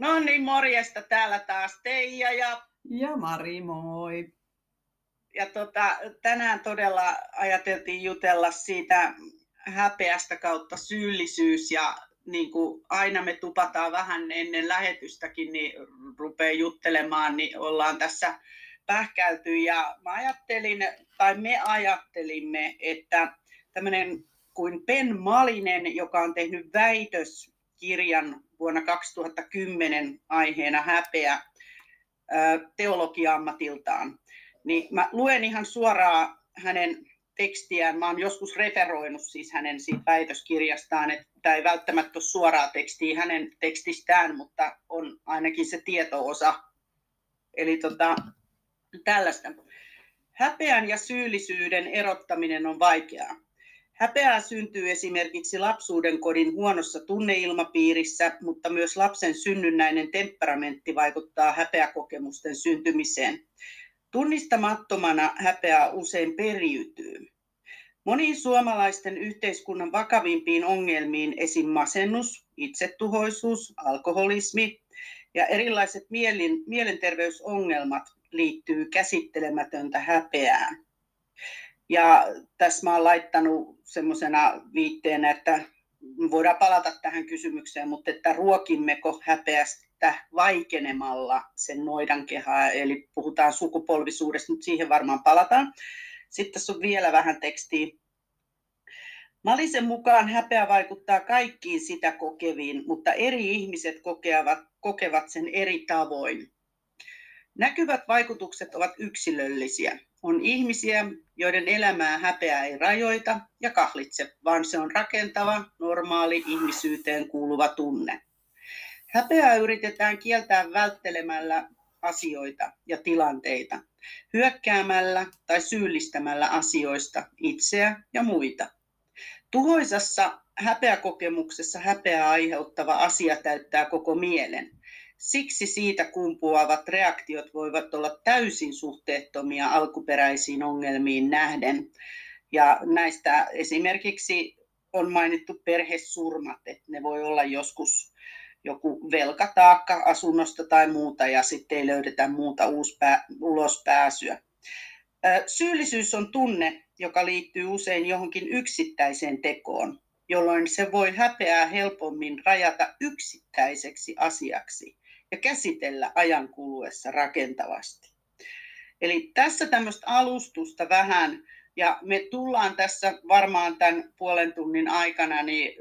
No niin, morjesta täällä taas Teija ja... Ja Mari, moi. Ja tota, tänään todella ajateltiin jutella siitä häpeästä kautta syyllisyys ja niin kuin aina me tupataan vähän ennen lähetystäkin, niin rupeaa juttelemaan, niin ollaan tässä pähkäyty. Ja mä ajattelin, tai me ajattelimme, että tämmöinen kuin Ben Malinen, joka on tehnyt väitöskirjan vuonna 2010 aiheena häpeä teologia-ammatiltaan, niin mä luen ihan suoraan hänen tekstiään. Mä oon joskus referoinut siis hänen siitä väitöskirjastaan, että tämä ei välttämättä ole suoraa tekstiä hänen tekstistään, mutta on ainakin se tieto-osa. Eli tota, tällaista. Häpeän ja syyllisyyden erottaminen on vaikeaa. Häpeää syntyy esimerkiksi lapsuuden kodin huonossa tunneilmapiirissä, mutta myös lapsen synnynnäinen temperamentti vaikuttaa häpeäkokemusten syntymiseen. Tunnistamattomana häpeä usein periytyy. Moniin suomalaisten yhteiskunnan vakavimpiin ongelmiin esim. masennus, itsetuhoisuus, alkoholismi ja erilaiset mielin, mielenterveysongelmat liittyy käsittelemätöntä häpeään. Ja tässä mä laittanut semmoisena viitteenä, että voidaan palata tähän kysymykseen, mutta että ruokimmeko häpeästä vaikenemalla sen noidan kehää, eli puhutaan sukupolvisuudesta, mutta siihen varmaan palataan. Sitten tässä on vielä vähän tekstiä. Malisen mukaan häpeä vaikuttaa kaikkiin sitä kokeviin, mutta eri ihmiset kokevat, kokevat sen eri tavoin. Näkyvät vaikutukset ovat yksilöllisiä. On ihmisiä, joiden elämää häpeä ei rajoita ja kahlitse, vaan se on rakentava, normaali, ihmisyyteen kuuluva tunne. Häpeää yritetään kieltää välttelemällä asioita ja tilanteita, hyökkäämällä tai syyllistämällä asioista itseä ja muita. Tuhoisassa häpeäkokemuksessa häpeää aiheuttava asia täyttää koko mielen. Siksi siitä kumpuavat reaktiot voivat olla täysin suhteettomia alkuperäisiin ongelmiin nähden. Ja näistä esimerkiksi on mainittu perhesurmat, että ne voi olla joskus joku velkataakka asunnosta tai muuta ja sitten ei löydetä muuta uuspää, ulospääsyä. Syyllisyys on tunne, joka liittyy usein johonkin yksittäiseen tekoon, jolloin se voi häpeää helpommin rajata yksittäiseksi asiaksi ja käsitellä ajan kuluessa rakentavasti. Eli tässä tämmöistä alustusta vähän, ja me tullaan tässä varmaan tämän puolen tunnin aikana niin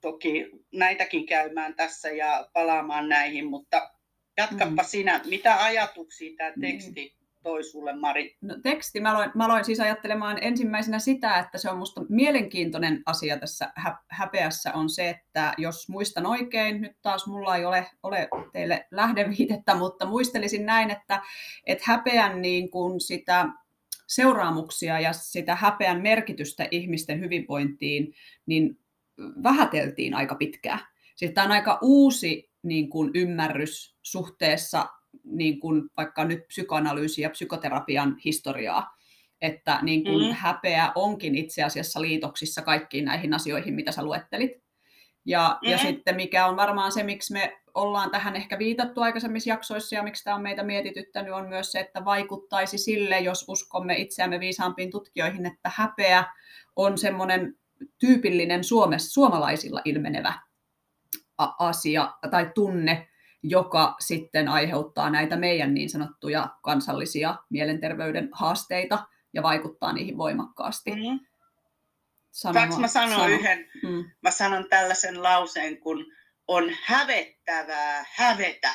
toki näitäkin käymään tässä ja palaamaan näihin, mutta jatkappa mm. sinä, mitä ajatuksia tämä mm. teksti toi sulle, Mari? No, teksti, mä aloin, mä aloin siis ajattelemaan ensimmäisenä sitä, että se on musta mielenkiintoinen asia tässä hä- häpeässä on se, että jos muistan oikein, nyt taas mulla ei ole, ole teille lähdeviitettä, mutta muistelisin näin, että, että häpeän niin kuin sitä seuraamuksia ja sitä häpeän merkitystä ihmisten hyvinvointiin, niin vähäteltiin aika pitkään. Siis tämä on aika uusi niin kuin, ymmärrys suhteessa niin kuin, vaikka nyt psykoanalyysi ja psykoterapian historiaa, että niin kuin, mm-hmm. häpeä onkin itse asiassa liitoksissa kaikkiin näihin asioihin, mitä sä luettelit. Ja, mm-hmm. ja sitten mikä on varmaan se, miksi me ollaan tähän ehkä viitattu aikaisemmissa jaksoissa ja miksi tämä on meitä mietityttänyt, on myös se, että vaikuttaisi sille, jos uskomme itseämme viisaampiin tutkijoihin, että häpeä on semmoinen tyypillinen Suomessa, suomalaisilla ilmenevä asia tai tunne, joka sitten aiheuttaa näitä meidän niin sanottuja kansallisia mielenterveyden haasteita ja vaikuttaa niihin voimakkaasti. Mm-hmm. Saanko mä sanoa sano. yhden? Mm. Mä sanon tällaisen lauseen, kun on hävettävää hävetä.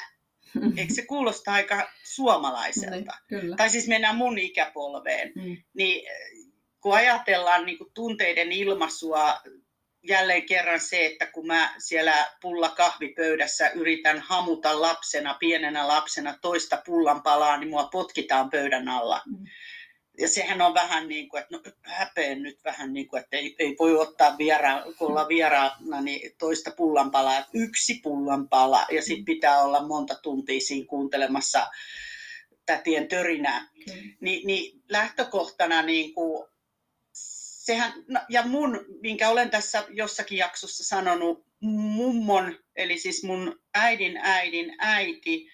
Eikö se kuulosta aika suomalaiselta? Niin, kyllä. Tai siis mennään mun ikäpolveen. Mm. Niin kun ajatellaan niin kuin tunteiden ilmaisua, jälleen kerran se, että kun mä siellä pulla kahvipöydässä yritän hamuta lapsena, pienenä lapsena toista pullanpalaa, niin mua potkitaan pöydän alla. Mm. Ja sehän on vähän niin kuin, että no, häpeen nyt vähän niin kuin, että ei, ei voi ottaa viera, kun ollaan vieraana, niin toista pullanpalaa, että yksi pullanpala ja sitten pitää olla monta tuntia siinä kuuntelemassa tätien törinää. Mm. Ni, niin lähtökohtana niin kuin sehän, no, ja mun, minkä olen tässä jossakin jaksossa sanonut, mummon, eli siis mun äidin äidin äiti,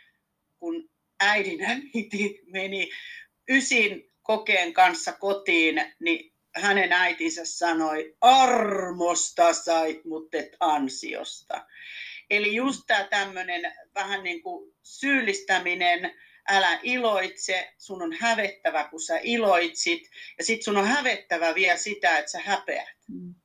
kun äidin äiti meni ysin kokeen kanssa kotiin, niin hänen äitinsä sanoi, armosta sait, mutta et ansiosta. Eli just tämä tämmöinen vähän niin kuin syyllistäminen, älä iloitse, sun on hävettävä, kun sä iloitsit, ja sitten sun on hävettävä vielä sitä, että sä häpeät. Mm.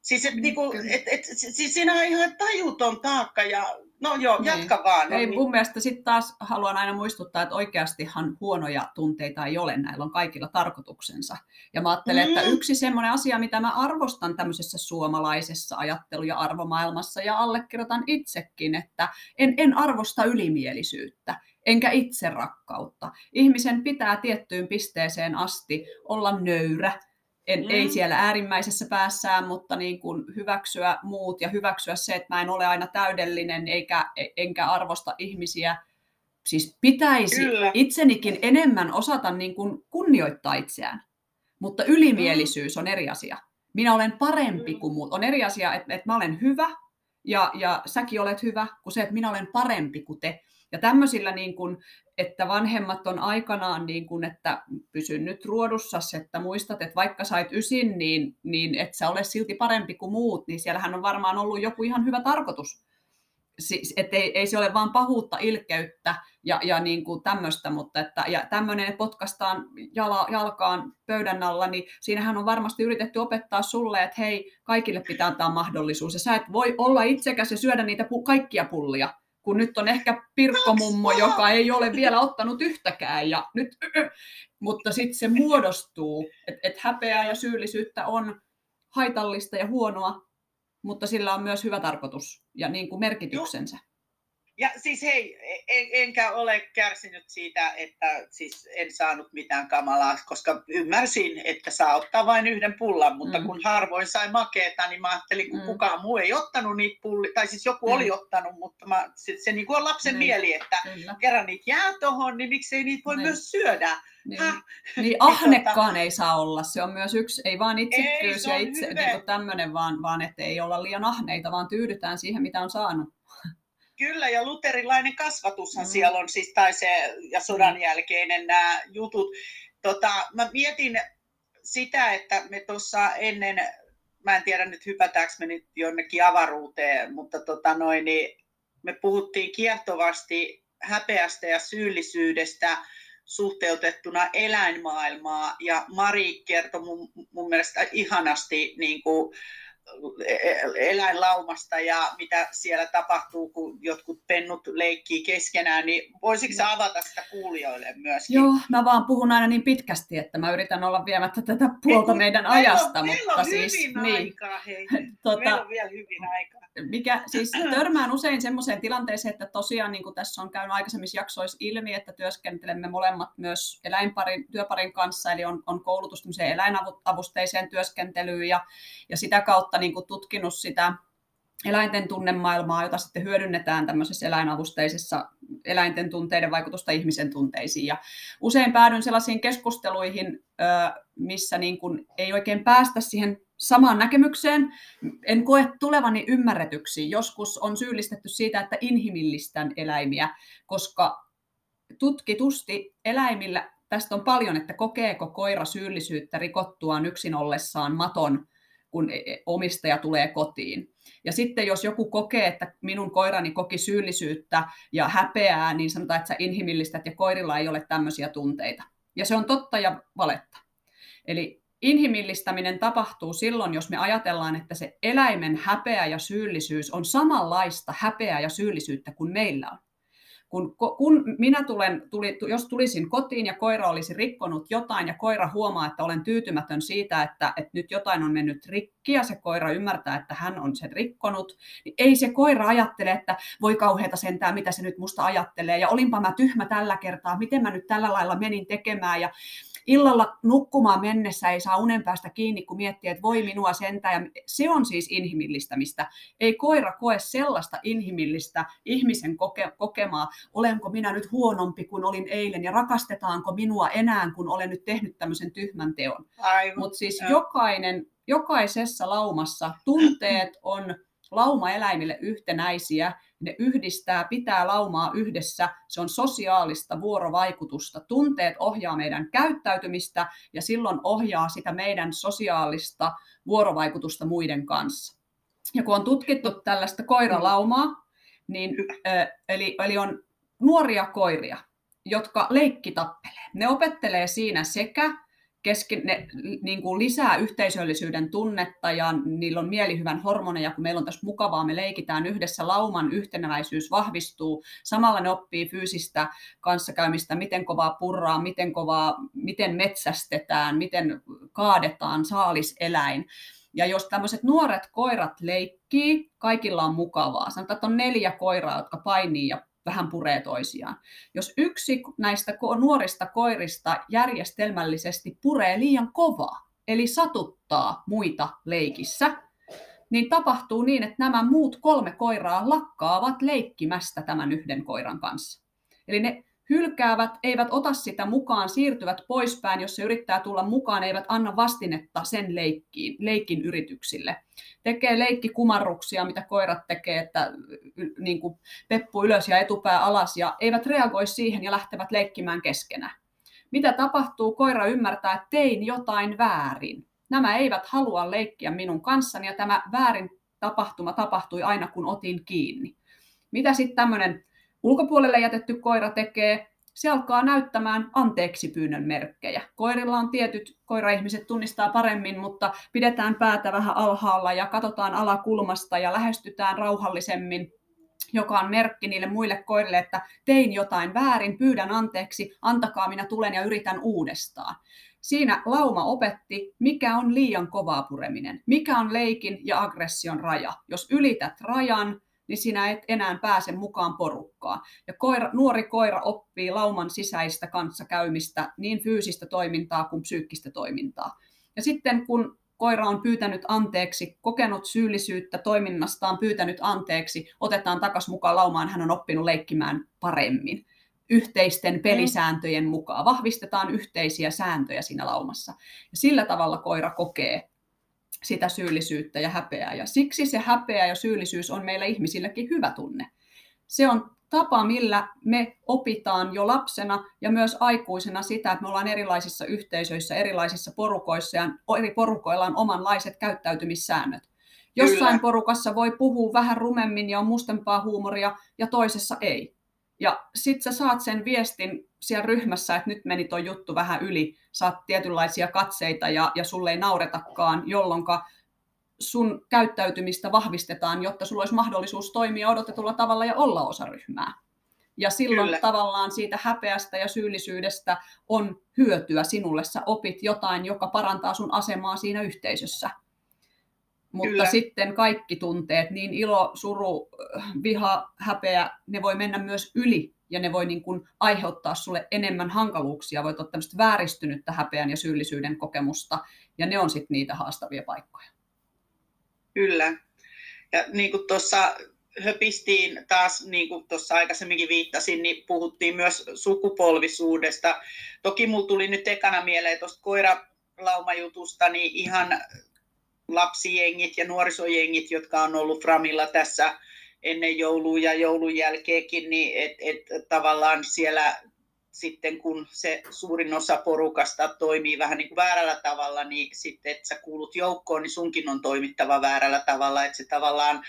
Siis, et, niinku, et, et, siis siinä on ihan tajuton taakka ja No joo, niin. jatka vaan. No, ei, niin. mun mielestä sitten taas haluan aina muistuttaa, että oikeastihan huonoja tunteita ei ole, näillä on kaikilla tarkoituksensa. Ja mä ajattelen, mm. että yksi semmoinen asia, mitä mä arvostan tämmöisessä suomalaisessa ajattelu- ja arvomaailmassa, ja allekirjoitan itsekin, että en, en arvosta ylimielisyyttä enkä itse rakkautta. Ihmisen pitää tiettyyn pisteeseen asti olla nöyrä, en, mm. ei siellä äärimmäisessä päässään, mutta niin kuin hyväksyä muut ja hyväksyä se, että mä en ole aina täydellinen eikä, enkä arvosta ihmisiä. Siis pitäisi Kyllä. itsenikin enemmän osata niin kuin kunnioittaa itseään, mutta ylimielisyys on eri asia. Minä olen parempi mm. kuin muut. On eri asia, että, että mä olen hyvä ja, ja säkin olet hyvä, kuin se, että minä olen parempi kuin te. Ja tämmöisillä, niin kuin, että vanhemmat on aikanaan, niin kuin, että pysy nyt ruodussa, että muistat, että vaikka sait ysin, niin, niin et sä ole silti parempi kuin muut, niin siellähän on varmaan ollut joku ihan hyvä tarkoitus. Siis, että ei, ei se ole vain pahuutta, ilkeyttä ja, ja niin kuin tämmöistä, mutta että, ja tämmöinen potkastaan jala, jalkaan pöydän alla, niin siinähän on varmasti yritetty opettaa sulle, että hei, kaikille pitää antaa mahdollisuus, ja sä et voi olla itsekäs ja syödä niitä pu- kaikkia pullia, kun nyt on ehkä Pirkko-mummo, joka ei ole vielä ottanut yhtäkään. Ja nyt, mutta sitten se muodostuu, että et häpeää ja syyllisyyttä on haitallista ja huonoa, mutta sillä on myös hyvä tarkoitus ja niin kuin merkityksensä. Joo. Ja siis hei, en, enkä ole kärsinyt siitä, että siis en saanut mitään kamalaa, koska ymmärsin, että saa ottaa vain yhden pullan, mutta mm. kun harvoin sai makeeta, niin mä ajattelin, kun mm. kukaan muu ei ottanut niitä pullia, tai siis joku mm. oli ottanut, mutta mä, se, se niin kuin on lapsen mm. mieli, että Kyllä. kerran niitä jää tohon, niin miksei niitä voi mm. myös syödä. Niin, niin ahnekkaan ei saa olla. Se on myös yksi, ei vaan itsekkyys ei, ja itse niin tämmöinen, vaan, vaan että ei olla liian ahneita, vaan tyydytään siihen, mitä on saanut. Kyllä, ja luterilainen kasvatushan mm. siellä on siis, tai se, ja sodan jälkeinen nämä jutut. Tota, mä mietin sitä, että me tuossa ennen, mä en tiedä nyt hypätäänkö me nyt jonnekin avaruuteen, mutta tota noin, niin me puhuttiin kiehtovasti häpeästä ja syyllisyydestä suhteutettuna eläinmaailmaa, ja Mari kertoi mun, mun mielestä ihanasti niin kuin, eläinlaumasta ja mitä siellä tapahtuu, kun jotkut pennut leikkii keskenään, niin voisitko sä avata sitä kuulijoille myöskin? Joo, mä vaan puhun aina niin pitkästi, että mä yritän olla viemättä tätä puolta meidän meillä ajasta. On, meillä on siis, hyvin niin, aikaa, hei. tota, meillä on vielä hyvin aikaa. Mikä, siis törmään usein semmoiseen tilanteeseen, että tosiaan niin kuin tässä on käynyt aikaisemmissa jaksoissa ilmi, että työskentelemme molemmat myös eläinparin, työparin kanssa, eli on, on koulutus eläinavusteiseen työskentelyyn ja, ja sitä kautta niin kuin tutkinut sitä eläinten tunnemaailmaa, jota sitten hyödynnetään tämmöisessä eläinavusteisessa eläinten tunteiden vaikutusta ihmisen tunteisiin. Ja usein päädyn sellaisiin keskusteluihin, missä niin kuin ei oikein päästä siihen samaan näkemykseen. En koe tulevani ymmärretyksi. Joskus on syyllistetty siitä, että inhimillistän eläimiä, koska tutkitusti eläimillä tästä on paljon, että kokeeko koira syyllisyyttä rikottuaan yksin ollessaan maton kun e, e, omistaja tulee kotiin. Ja sitten jos joku kokee, että minun koirani koki syyllisyyttä ja häpeää, niin sanotaan, että sä inhimillistät ja koirilla ei ole tämmöisiä tunteita. Ja se on totta ja valetta. Eli inhimillistäminen tapahtuu silloin, jos me ajatellaan, että se eläimen häpeä ja syyllisyys on samanlaista häpeää ja syyllisyyttä kuin meillä on kun, kun minä tulen, tuli, jos tulisin kotiin ja koira olisi rikkonut jotain ja koira huomaa, että olen tyytymätön siitä, että, että nyt jotain on mennyt rikki ja se koira ymmärtää, että hän on sen rikkonut, niin ei se koira ajattele, että voi kauheata sentää, mitä se nyt musta ajattelee. Ja olinpa mä tyhmä tällä kertaa, miten mä nyt tällä lailla menin tekemään. Ja illalla nukkumaan mennessä ei saa unen päästä kiinni, kun miettii, että voi minua sentään. Ja se on siis inhimillistämistä. Ei koira koe sellaista inhimillistä ihmisen koke- kokemaa, olenko minä nyt huonompi kuin olin eilen ja rakastetaanko minua enää, kun olen nyt tehnyt tämmöisen tyhmän teon. Mutta siis jokainen, jokaisessa laumassa tunteet on laumaeläimille yhtenäisiä, ne yhdistää, pitää laumaa yhdessä, se on sosiaalista vuorovaikutusta. Tunteet ohjaa meidän käyttäytymistä ja silloin ohjaa sitä meidän sosiaalista vuorovaikutusta muiden kanssa. Ja kun on tutkittu tällaista koiralaumaa, niin, eli, eli on nuoria koiria, jotka leikkitappelee. Ne opettelee siinä sekä kesken, ne niin kuin lisää yhteisöllisyyden tunnetta ja niillä on mielihyvän hormoneja, kun meillä on tässä mukavaa, me leikitään yhdessä, lauman yhtenäisyys vahvistuu, samalla ne oppii fyysistä kanssakäymistä, miten kovaa purraa, miten kovaa, miten metsästetään, miten kaadetaan saaliseläin. Ja jos tämmöiset nuoret koirat leikkii, kaikilla on mukavaa. Sanotaan, että on neljä koiraa, jotka painii ja vähän puree toisiaan. Jos yksi näistä nuorista koirista järjestelmällisesti puree liian kovaa, eli satuttaa muita leikissä, niin tapahtuu niin, että nämä muut kolme koiraa lakkaavat leikkimästä tämän yhden koiran kanssa. Eli ne hylkäävät, eivät ota sitä mukaan, siirtyvät poispäin, jos se yrittää tulla mukaan, eivät anna vastinetta sen leikkiin, leikin yrityksille. Tekee leikkikumarruksia, mitä koirat tekee, että niin kuin peppu ylös ja etupää alas, ja eivät reagoi siihen ja lähtevät leikkimään keskenään. Mitä tapahtuu? Koira ymmärtää, että tein jotain väärin. Nämä eivät halua leikkiä minun kanssani, ja tämä väärin tapahtuma tapahtui aina, kun otin kiinni. Mitä sitten tämmöinen ulkopuolelle jätetty koira tekee, se alkaa näyttämään anteeksi pyynnön merkkejä. Koirilla on tietyt, koiraihmiset tunnistaa paremmin, mutta pidetään päätä vähän alhaalla ja katsotaan alakulmasta ja lähestytään rauhallisemmin, joka on merkki niille muille koirille, että tein jotain väärin, pyydän anteeksi, antakaa minä tulen ja yritän uudestaan. Siinä lauma opetti, mikä on liian kovaa pureminen, mikä on leikin ja aggression raja. Jos ylität rajan, niin sinä et enää pääse mukaan porukkaan. Ja koira, nuori koira oppii lauman sisäistä kanssakäymistä, niin fyysistä toimintaa kuin psyykkistä toimintaa. Ja sitten kun koira on pyytänyt anteeksi, kokenut syyllisyyttä toiminnastaan, pyytänyt anteeksi, otetaan takaisin mukaan laumaan, hän on oppinut leikkimään paremmin yhteisten mm. pelisääntöjen mukaan. Vahvistetaan yhteisiä sääntöjä siinä laumassa. Ja sillä tavalla koira kokee sitä syyllisyyttä ja häpeää. Ja siksi se häpeä ja syyllisyys on meillä ihmisillekin hyvä tunne. Se on tapa, millä me opitaan jo lapsena ja myös aikuisena sitä, että me ollaan erilaisissa yhteisöissä, erilaisissa porukoissa ja eri porukoilla on omanlaiset käyttäytymissäännöt. Jossain Kyllä. porukassa voi puhua vähän rumemmin ja on mustempaa huumoria ja toisessa ei. Ja sit sä saat sen viestin siellä ryhmässä, että nyt meni tuo juttu vähän yli, saat tietynlaisia katseita ja, ja sulle ei nauretakaan, jolloin sun käyttäytymistä vahvistetaan, jotta sulla olisi mahdollisuus toimia odotetulla tavalla ja olla osa ryhmää. Ja silloin Kyllä. tavallaan siitä häpeästä ja syyllisyydestä on hyötyä sinulle. Sä opit jotain, joka parantaa sun asemaa siinä yhteisössä. Mutta Kyllä. sitten kaikki tunteet, niin ilo, suru, viha, häpeä, ne voi mennä myös yli ja ne voi niin kuin aiheuttaa sulle enemmän hankaluuksia. Voit olla tämmöistä vääristynyttä häpeän ja syyllisyyden kokemusta ja ne on sitten niitä haastavia paikkoja. Kyllä. Ja niin kuin tuossa höpistiin taas, niin kuin tuossa aikaisemminkin viittasin, niin puhuttiin myös sukupolvisuudesta. Toki mulla tuli nyt ekana mieleen tuosta koiralaumajutusta, niin ihan lapsijengit ja nuorisojengit, jotka on ollut Framilla tässä ennen joulua ja joulun jälkeenkin, niin et, et, tavallaan siellä sitten kun se suurin osa porukasta toimii vähän niin kuin väärällä tavalla, niin sitten että sä kuulut joukkoon, niin sunkin on toimittava väärällä tavalla, että se tavallaan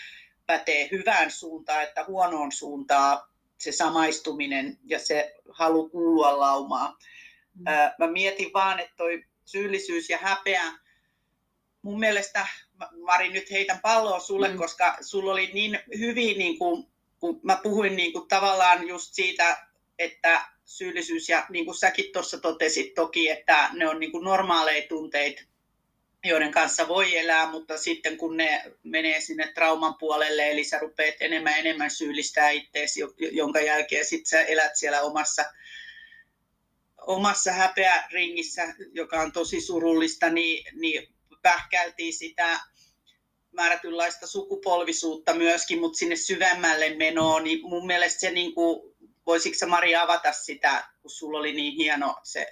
pätee hyvään suuntaan, että huonoon suuntaan se samaistuminen ja se halu kuulua laumaa. Mm. Mä mietin vaan, että toi syyllisyys ja häpeä, mun mielestä, Mari, nyt heitän palloa sulle, mm. koska sulla oli niin hyvin, niin kuin, kun mä puhuin niin kuin tavallaan just siitä, että syyllisyys ja niin kuin säkin tuossa totesit toki, että ne on niin kuin normaaleja tunteita, joiden kanssa voi elää, mutta sitten kun ne menee sinne trauman puolelle, eli sä rupeat enemmän enemmän syyllistää itseäsi, jonka jälkeen sitten sä elät siellä omassa omassa häpeäringissä, joka on tosi surullista, niin, niin pähkältiin sitä määrätynlaista sukupolvisuutta myöskin, mutta sinne syvemmälle menoon, niin mun mielestä se niin kuin, voisitko sä Maria avata sitä, kun sulla oli niin hieno se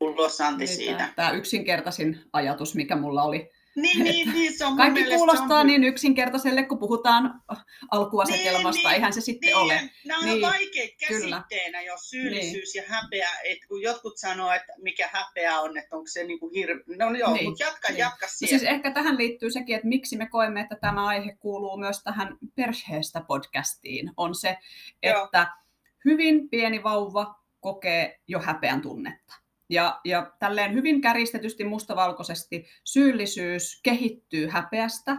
ulosanti niin, siitä? Tämä yksinkertaisin ajatus, mikä mulla oli Niin, niin, niin, se on Kaikki kuulostaa on... niin yksinkertaiselle, kun puhutaan alkuasetelmasta, niin, eihän se sitten niin, ole. Nämä niin, on vaikeat käsitteenä jo syyllisyys niin. ja häpeä. Et kun jotkut sanoo, että mikä häpeä on, että onko se niinku hirveä. No joo, niin, mutta jatka, niin. jatka siellä. No siis ehkä tähän liittyy sekin, että miksi me koemme, että tämä aihe kuuluu myös tähän perheestä podcastiin, on se, että joo. hyvin pieni vauva kokee jo häpeän tunnetta. Ja, ja tälleen hyvin käristetysti mustavalkoisesti syyllisyys kehittyy häpeästä.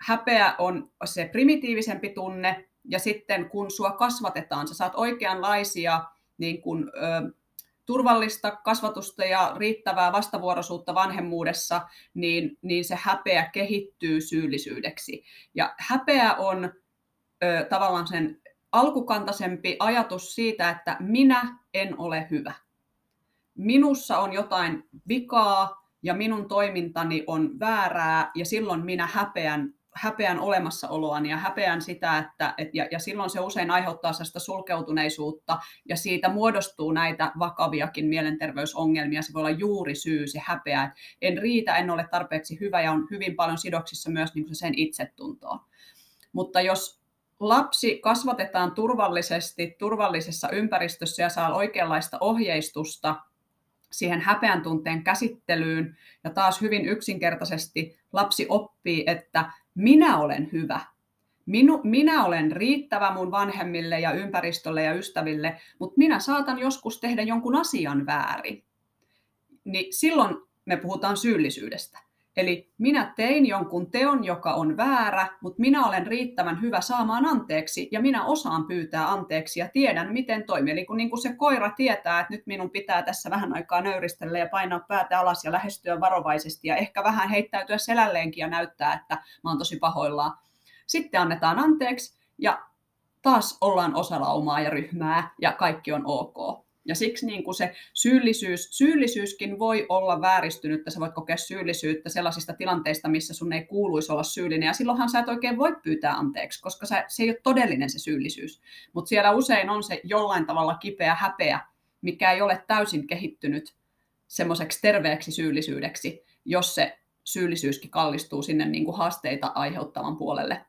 Häpeä on se primitiivisempi tunne, ja sitten kun sua kasvatetaan, sä saat oikeanlaisia niin kun, ö, turvallista kasvatusta ja riittävää vastavuoroisuutta vanhemmuudessa, niin, niin se häpeä kehittyy syyllisyydeksi. Ja häpeä on ö, tavallaan sen alkukantaisempi ajatus siitä, että minä en ole hyvä minussa on jotain vikaa ja minun toimintani on väärää ja silloin minä häpeän, häpeän olemassaoloani ja häpeän sitä, että et, ja, ja silloin se usein aiheuttaa sitä sulkeutuneisuutta ja siitä muodostuu näitä vakaviakin mielenterveysongelmia. Se voi olla juuri syy, se häpeä, että en riitä, en ole tarpeeksi hyvä ja on hyvin paljon sidoksissa myös niin sen itsetuntoon. Mutta jos lapsi kasvatetaan turvallisesti, turvallisessa ympäristössä ja saa oikeanlaista ohjeistusta, siihen häpeän tunteen käsittelyyn ja taas hyvin yksinkertaisesti lapsi oppii, että minä olen hyvä. Minu, minä olen riittävä mun vanhemmille ja ympäristölle ja ystäville, mutta minä saatan joskus tehdä jonkun asian väärin. Niin silloin me puhutaan syyllisyydestä. Eli minä tein jonkun teon, joka on väärä, mutta minä olen riittävän hyvä saamaan anteeksi ja minä osaan pyytää anteeksi ja tiedän, miten toimii. Eli kun niin kuin se koira tietää, että nyt minun pitää tässä vähän aikaa nöyristellä ja painaa päätä alas ja lähestyä varovaisesti ja ehkä vähän heittäytyä selälleenkin ja näyttää, että mä oon tosi pahoillaan. Sitten annetaan anteeksi ja taas ollaan osa laumaa ja ryhmää ja kaikki on ok. Ja siksi niin kuin se syyllisyys, syyllisyyskin voi olla vääristynyt, että sä voit kokea syyllisyyttä sellaisista tilanteista, missä sun ei kuuluisi olla syyllinen. Ja silloinhan sä et oikein voi pyytää anteeksi, koska sä, se ei ole todellinen se syyllisyys. Mutta siellä usein on se jollain tavalla kipeä häpeä, mikä ei ole täysin kehittynyt semmoiseksi terveeksi syyllisyydeksi, jos se syyllisyyskin kallistuu sinne niin kuin haasteita aiheuttavan puolelle.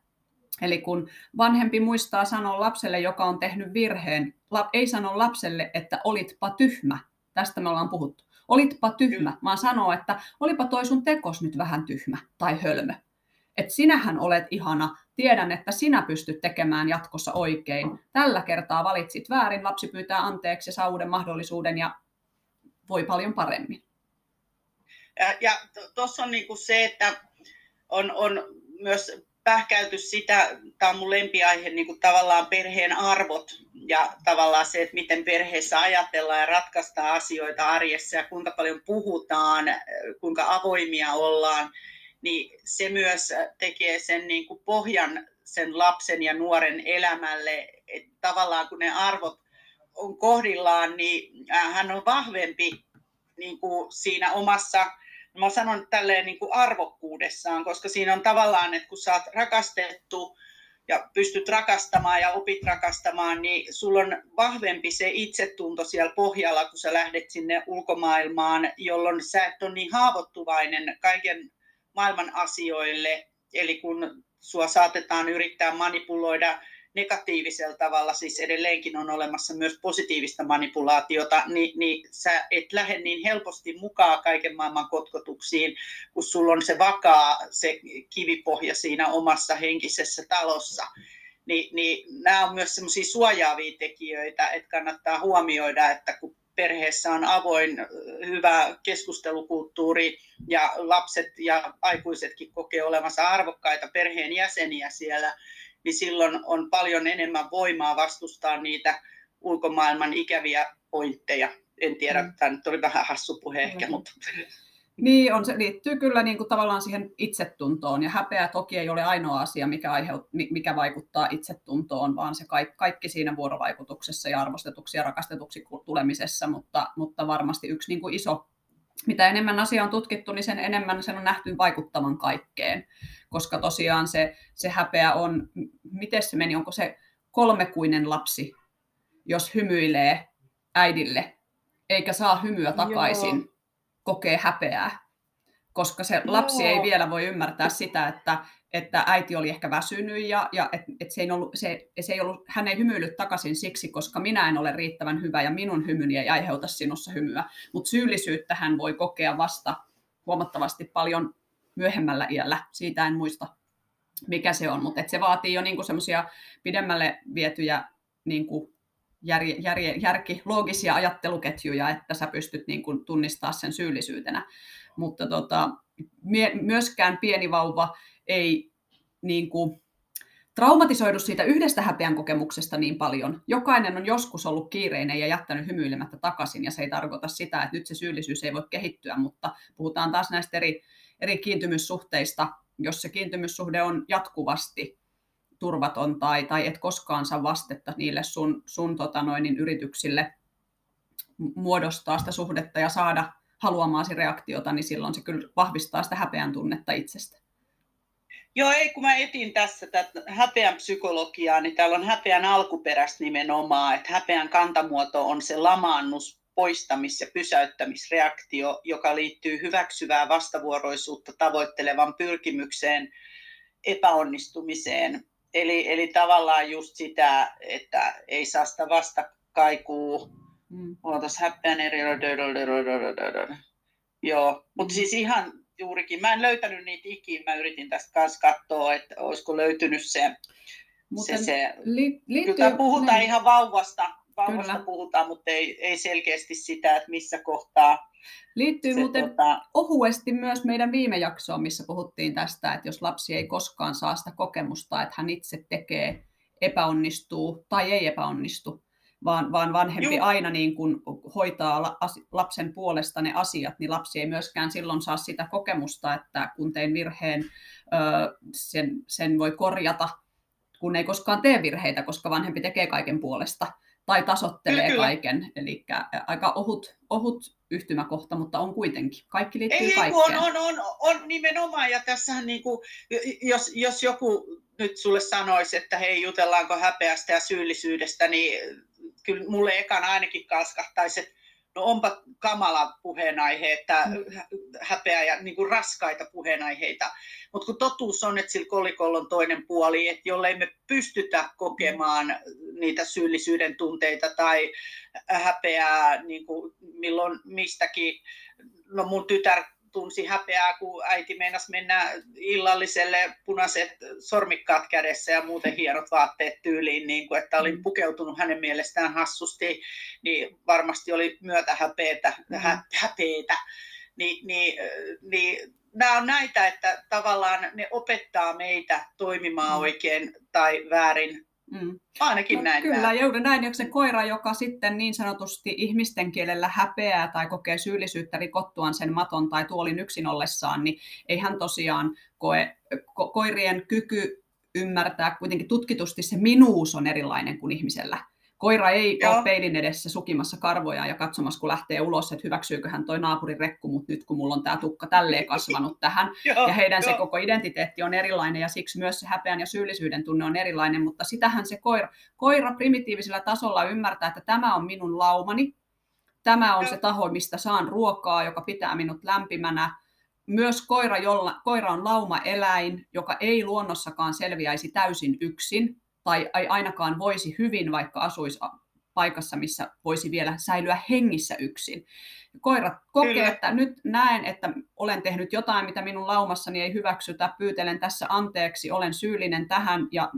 Eli kun vanhempi muistaa sanoa lapselle, joka on tehnyt virheen, ei sano lapselle, että olitpa tyhmä. Tästä me ollaan puhuttu. Olitpa tyhmä, vaan sanoo, että olipa toi sun tekos nyt vähän tyhmä tai hölmö. Että sinähän olet ihana, tiedän, että sinä pystyt tekemään jatkossa oikein. Tällä kertaa valitsit väärin, lapsi pyytää anteeksi ja saa uuden mahdollisuuden ja voi paljon paremmin. Ja tuossa on niinku se, että on, on myös pähkäyty sitä, tämä on mun lempiaihe, niin kuin tavallaan perheen arvot ja tavallaan se, että miten perheessä ajatellaan ja ratkaistaan asioita arjessa ja kuinka paljon puhutaan, kuinka avoimia ollaan, niin se myös tekee sen niin kuin pohjan sen lapsen ja nuoren elämälle, että tavallaan kun ne arvot on kohdillaan, niin hän on vahvempi niin kuin siinä omassa mä sanon tälleen niin kuin arvokkuudessaan, koska siinä on tavallaan, että kun sä oot rakastettu ja pystyt rakastamaan ja opit rakastamaan, niin sulla on vahvempi se itsetunto siellä pohjalla, kun sä lähdet sinne ulkomaailmaan, jolloin sä et ole niin haavoittuvainen kaiken maailman asioille. Eli kun sua saatetaan yrittää manipuloida negatiivisella tavalla, siis edelleenkin on olemassa myös positiivista manipulaatiota, niin, niin sä et lähde niin helposti mukaan kaiken maailman kotkotuksiin, kun sulla on se vakaa, se kivipohja siinä omassa henkisessä talossa. Ni, niin nämä on myös semmoisia suojaavia tekijöitä, että kannattaa huomioida, että kun perheessä on avoin, hyvä keskustelukulttuuri ja lapset ja aikuisetkin kokee olevansa arvokkaita perheen jäseniä siellä, niin silloin on paljon enemmän voimaa vastustaa niitä ulkomaailman ikäviä pointteja. En tiedä, mm. tämä nyt oli vähän hassu puhe ehkä, mm. mutta... Niin, on, se liittyy kyllä niin kuin tavallaan siihen itsetuntoon, ja häpeä toki ei ole ainoa asia, mikä, aiheut, mikä vaikuttaa itsetuntoon, vaan se kaikki, kaikki siinä vuorovaikutuksessa ja arvostetuksi ja rakastetuksi tulemisessa, mutta, mutta varmasti yksi niin kuin iso mitä enemmän asia on tutkittu, niin sen enemmän sen on nähty vaikuttavan kaikkeen. Koska tosiaan se, se häpeä on, miten se meni, onko se kolmekuinen lapsi, jos hymyilee äidille, eikä saa hymyä takaisin, Joo. kokee häpeää. koska se lapsi ei vielä voi ymmärtää sitä, että, että äiti oli ehkä väsynyt ja, ja että et se ei ollut, se, se ei ollut, hän ei hymyillyt takaisin siksi, koska minä en ole riittävän hyvä ja minun hymyni ei aiheuta sinussa hymyä. Mutta syyllisyyttä hän voi kokea vasta huomattavasti paljon myöhemmällä iällä. Siitä en muista, mikä se on, mutta se vaatii jo niinku semmoisia pidemmälle vietyjä niinku jär, jär, järki, loogisia ajatteluketjuja, että sä pystyt niinku tunnistaa sen syyllisyytenä. Mutta tota, myöskään pieni vauva ei niin kuin, traumatisoidu siitä yhdestä häpeän kokemuksesta niin paljon. Jokainen on joskus ollut kiireinen ja jättänyt hymyilemättä takaisin, ja se ei tarkoita sitä, että nyt se syyllisyys ei voi kehittyä, mutta puhutaan taas näistä eri, eri kiintymyssuhteista, jos se kiintymyssuhde on jatkuvasti turvaton tai, tai et koskaan saa vastetta niille sun, sun tota noin, niin yrityksille muodostaa sitä suhdetta ja saada haluamaasi reaktiota, niin silloin se kyllä vahvistaa sitä häpeän tunnetta itsestä. Joo, ei kun mä etin tässä tätä häpeän psykologiaa, niin täällä on häpeän alkuperäistä nimenomaan, että häpeän kantamuoto on se lamaannus, poistamis- ja pysäyttämisreaktio, joka liittyy hyväksyvää vastavuoroisuutta tavoittelevan pyrkimykseen epäonnistumiseen. Eli, eli tavallaan just sitä, että ei saa sitä vastakaikua. Mm. Ootas häpeän eri... Joo, mutta siis ihan juurikin. Mä en löytänyt niitä ikinä. Mä yritin tästä kanssa katsoa, että olisiko löytynyt se. Mutta se, se. Li, liittyy, Kyllä puhutaan niin. ihan vauvasta. Vauvasta Kyllä. puhutaan, mutta ei, ei selkeästi sitä, että missä kohtaa. Liittyy se, muuten tota... ohuesti myös meidän viime jaksoon, missä puhuttiin tästä, että jos lapsi ei koskaan saa sitä kokemusta, että hän itse tekee, epäonnistuu tai ei epäonnistu, vaan, vaan vanhempi Juh. aina niin kuin hoitaa lapsen puolesta ne asiat, niin lapsi ei myöskään silloin saa sitä kokemusta, että kun tein virheen, sen, sen voi korjata, kun ei koskaan tee virheitä, koska vanhempi tekee kaiken puolesta tai tasottelee Kyllä. kaiken. Eli aika ohut, ohut yhtymäkohta, mutta on kuitenkin. Kaikki liittyy ei, kaikkeen. On, on, on, on nimenomaan, ja tässähän niin kuin, jos, jos joku nyt sulle sanoisi, että hei, jutellaanko häpeästä ja syyllisyydestä, niin kyllä mulle ekana ainakin kalskahtaisi, että no onpa kamala puheenaihe, että mm. häpeä ja niin kuin raskaita puheenaiheita. Mutta kun totuus on, että sillä kolikolla on toinen puoli, että jollei me pystytä kokemaan niitä syyllisyyden tunteita tai häpeää niin kuin milloin mistäkin, no mun tytär tunsi häpeää, kun äiti meinasi mennä illalliselle punaiset sormikkaat kädessä ja muuten hienot vaatteet tyyliin, niin kuin, että olin mm. pukeutunut hänen mielestään hassusti, niin varmasti oli myötä häpeetä, mm. hä, häpeetä. Ni, niin, niin nämä on näitä, että tavallaan ne opettaa meitä toimimaan mm. oikein tai väärin Mm. Ainakin no, näin. Kyllä, juuri näin. Ja se koira, joka sitten niin sanotusti ihmisten kielellä häpeää tai kokee syyllisyyttä rikottuaan sen maton tai tuolin yksin ollessaan, niin ei hän tosiaan koe, ko, koirien kyky ymmärtää kuitenkin tutkitusti se minuus on erilainen kuin ihmisellä. Koira ei Joo. ole peilin edessä sukimassa karvoja ja katsomassa, kun lähtee ulos, että hyväksyykö hän toi naapurin rekku, mutta nyt kun mulla on tämä tukka tälleen kasvanut tähän. Joo, ja heidän jo. se koko identiteetti on erilainen ja siksi myös se häpeän ja syyllisyyden tunne on erilainen, mutta sitähän se koira, koira primitiivisellä tasolla ymmärtää, että tämä on minun laumani, tämä on Joo. se taho, mistä saan ruokaa, joka pitää minut lämpimänä, myös koira, jolla, koira on lauma-eläin, joka ei luonnossakaan selviäisi täysin yksin, tai ei ainakaan voisi hyvin, vaikka asuisi paikassa, missä voisi vielä säilyä hengissä yksin. Koirat kokee, Kyllä. että nyt näen, että olen tehnyt jotain, mitä minun laumassani ei hyväksytä, pyytelen tässä anteeksi, olen syyllinen tähän ja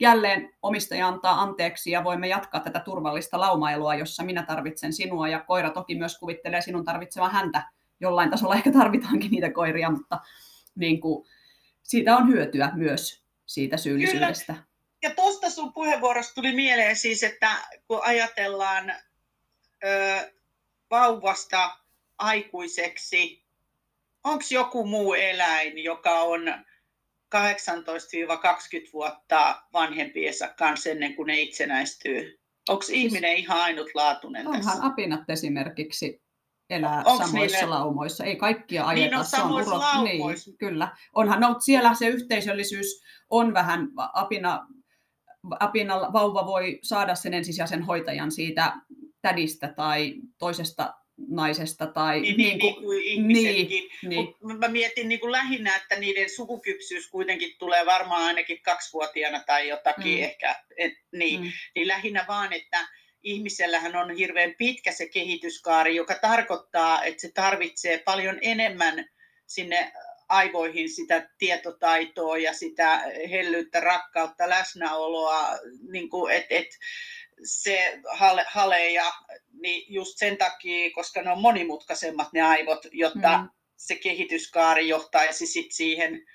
jälleen omistaja antaa anteeksi ja voimme jatkaa tätä turvallista laumailua, jossa minä tarvitsen sinua ja koira toki myös kuvittelee sinun tarvitsevan häntä. Jollain tasolla ehkä tarvitaankin niitä koiria, mutta niin kuin, siitä on hyötyä myös siitä syyllisyydestä. Kyllä ja tuosta sun puheenvuorosta tuli mieleen siis, että kun ajatellaan ö, vauvasta aikuiseksi, onko joku muu eläin, joka on 18-20 vuotta vanhempiensa kanssa ennen kuin ne itsenäistyy? Onko siis, ihminen ihan ainutlaatuinen onhan tässä? apinat esimerkiksi elää Onks samoissa niille... laumoissa. Ei kaikkia ajeta. Niin, on se on uro... niin, kyllä. Onhan no, siellä se yhteisöllisyys on vähän apina apinalla vauva voi saada sen ensisijaisen hoitajan siitä tädistä tai toisesta naisesta tai niin, niin, niin kuin ihmisetkin. Niin, niin. Mut mä mietin niin kuin lähinnä, että niiden sukukypsyys kuitenkin tulee varmaan ainakin kaksivuotiaana tai jotakin mm. ehkä. Et, niin, mm. niin lähinnä vaan, että ihmisellähän on hirveän pitkä se kehityskaari, joka tarkoittaa, että se tarvitsee paljon enemmän sinne aivoihin sitä tietotaitoa ja sitä hellyyttä, rakkautta, läsnäoloa, niin kuin, et, et, se hale, haleja, niin just sen takia, koska ne on monimutkaisemmat ne aivot, jotta mm. se kehityskaari johtaisi sit siihen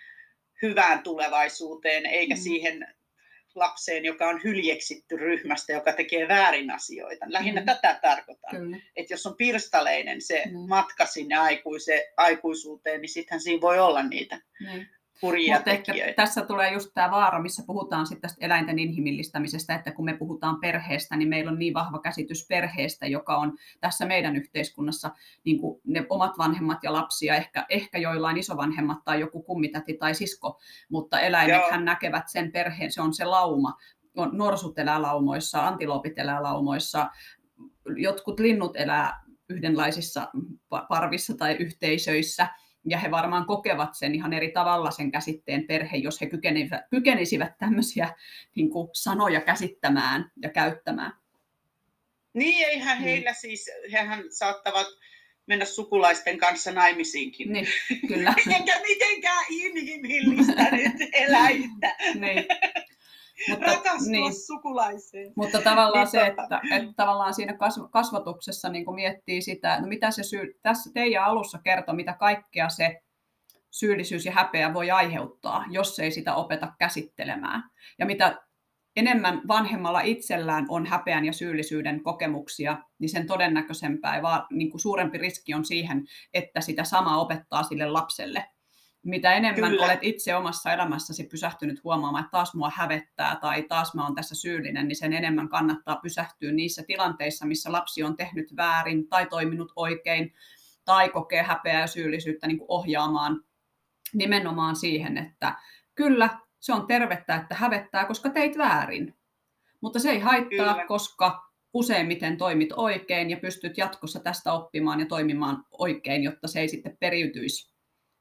hyvään tulevaisuuteen, eikä mm. siihen lapseen, joka on hyljeksitty ryhmästä, joka tekee väärin asioita. Lähinnä mm. tätä tarkoitan. Että jos on pirstaleinen se mm. matka sinne aikuise, aikuisuuteen, niin sittenhän siinä voi olla niitä mm hurjia Mutta ehkä tässä tulee just tämä vaara, missä puhutaan sitten tästä eläinten inhimillistämisestä, että kun me puhutaan perheestä, niin meillä on niin vahva käsitys perheestä, joka on tässä meidän yhteiskunnassa niin kuin ne omat vanhemmat ja lapsia, ehkä, ehkä joillain isovanhemmat tai joku kummitäti tai sisko, mutta eläimethän näkevät sen perheen, se on se lauma. On, norsut elää laumoissa, antiloopit elää laumoissa, jotkut linnut elää yhdenlaisissa parvissa tai yhteisöissä, ja he varmaan kokevat sen ihan eri tavalla sen käsitteen perhe, jos he kykenisivät, kykenisivät tämmöisiä niin kuin sanoja käsittämään ja käyttämään. Niin, eihän mm. heillä siis, hehän saattavat mennä sukulaisten kanssa naimisiinkin. Niin, kyllä. Eikä mitenkään inhimillistä nyt eläintä. niin. Mutta, rakastua niin. sukulaiseen. Mutta tavallaan niin, se, että, että tavallaan siinä kasvatuksessa niin kuin miettii sitä, no mitä se syy, tässä teidän alussa kertoo, mitä kaikkea se syyllisyys ja häpeä voi aiheuttaa, jos ei sitä opeta käsittelemään. Ja mitä enemmän vanhemmalla itsellään on häpeän ja syyllisyyden kokemuksia, niin sen todennäköisempää ja vaan, niin kuin suurempi riski on siihen, että sitä samaa opettaa sille lapselle mitä enemmän Kyllä. olet itse omassa elämässäsi pysähtynyt huomaamaan, että taas mua hävettää tai taas mä oon tässä syyllinen, niin sen enemmän kannattaa pysähtyä niissä tilanteissa, missä lapsi on tehnyt väärin tai toiminut oikein tai kokee häpeää ja syyllisyyttä niin ohjaamaan nimenomaan siihen, että kyllä se on tervettä, että hävettää, koska teit väärin. Mutta se ei haittaa, kyllä. koska useimmiten toimit oikein ja pystyt jatkossa tästä oppimaan ja toimimaan oikein, jotta se ei sitten periytyisi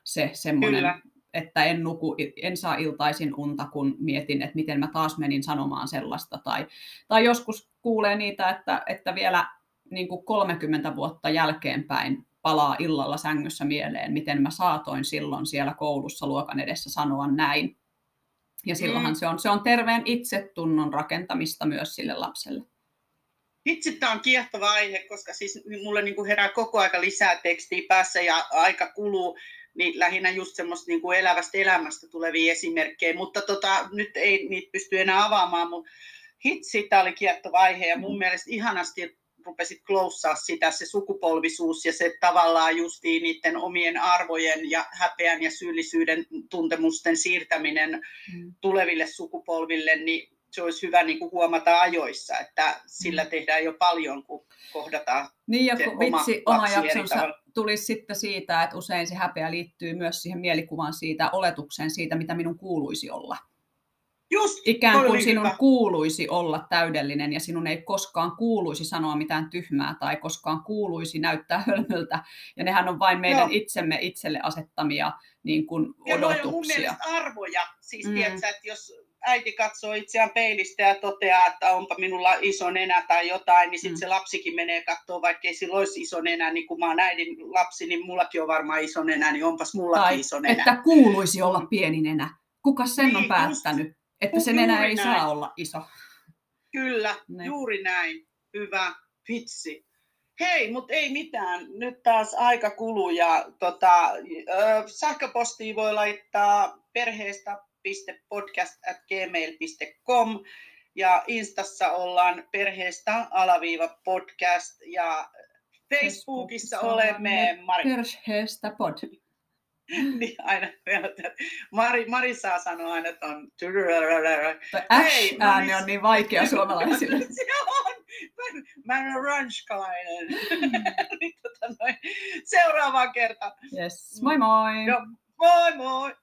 se semmoinen, Kyllä. että en, nuku, en saa iltaisin unta, kun mietin, että miten mä taas menin sanomaan sellaista. Tai, tai joskus kuulee niitä, että, että vielä niin kuin 30 vuotta jälkeenpäin palaa illalla sängyssä mieleen, miten mä saatoin silloin siellä koulussa luokan edessä sanoa näin. Ja silloinhan mm. se, on, se on terveen itsetunnon rakentamista myös sille lapselle. Vitsi, tämä on kiehtova aihe, koska siis mulle niin kuin herää koko aika lisää tekstiä päässä ja aika kuluu niin lähinnä just semmoista niin kuin elävästä elämästä tulevia esimerkkejä, mutta tota, nyt ei niitä pysty enää avaamaan, mutta hitsi, tämä oli kiehtova aihe ja mun mm. mielestä ihanasti rupesit kloussaa sitä, se sukupolvisuus ja se tavallaan justiin niiden omien arvojen ja häpeän ja syyllisyyden tuntemusten siirtäminen mm. tuleville sukupolville, niin se olisi hyvä niin kuin huomata ajoissa, että sillä mm. tehdään jo paljon, kun kohdataan Niin ja kun vitsi, oma, oma jaksonsa tulisi sitten siitä, että usein se häpeä liittyy myös siihen mielikuvaan siitä, oletukseen siitä, mitä minun kuuluisi olla. Just, Ikään kuin sinun hyvä. kuuluisi olla täydellinen ja sinun ei koskaan kuuluisi sanoa mitään tyhmää tai koskaan kuuluisi näyttää hölmöltä. Ja nehän on vain meidän Joo. itsemme itselle asettamia niin kuin, odotuksia. Ja mun mielestä arvoja. Siis mm. tiedätkö, että jos äiti katsoo itseään peilistä ja toteaa, että onpa minulla iso nenä tai jotain, niin sitten mm. se lapsikin menee katsoa, vaikka ei sillä olisi iso nenä, niin kun mä oon äidin lapsi, niin mullakin on varmaan iso nenä, niin onpas mullakin tai iso nenä. että kuuluisi olla pieni nenä. Kuka sen niin, on päättänyt, just, että se nenä ei näin. saa olla iso? Kyllä, ne. juuri näin. Hyvä, vitsi. Hei, mutta ei mitään. Nyt taas aika kuluu ja tota, sähköpostia voi laittaa perheestä perheestä.podcast.gmail.com ja Instassa ollaan perheestä alaviiva podcast ja Facebookissa olemme Mari... Perheestä pod. niin aina Mari, Mari saa sanoa aina, että on... H-ääni on niin vaikea suomalaisille. Se on! Mä en ole ranskalainen. Niin tota Seuraavaan kertaan. Yes. Moi moi! Joo, moi moi!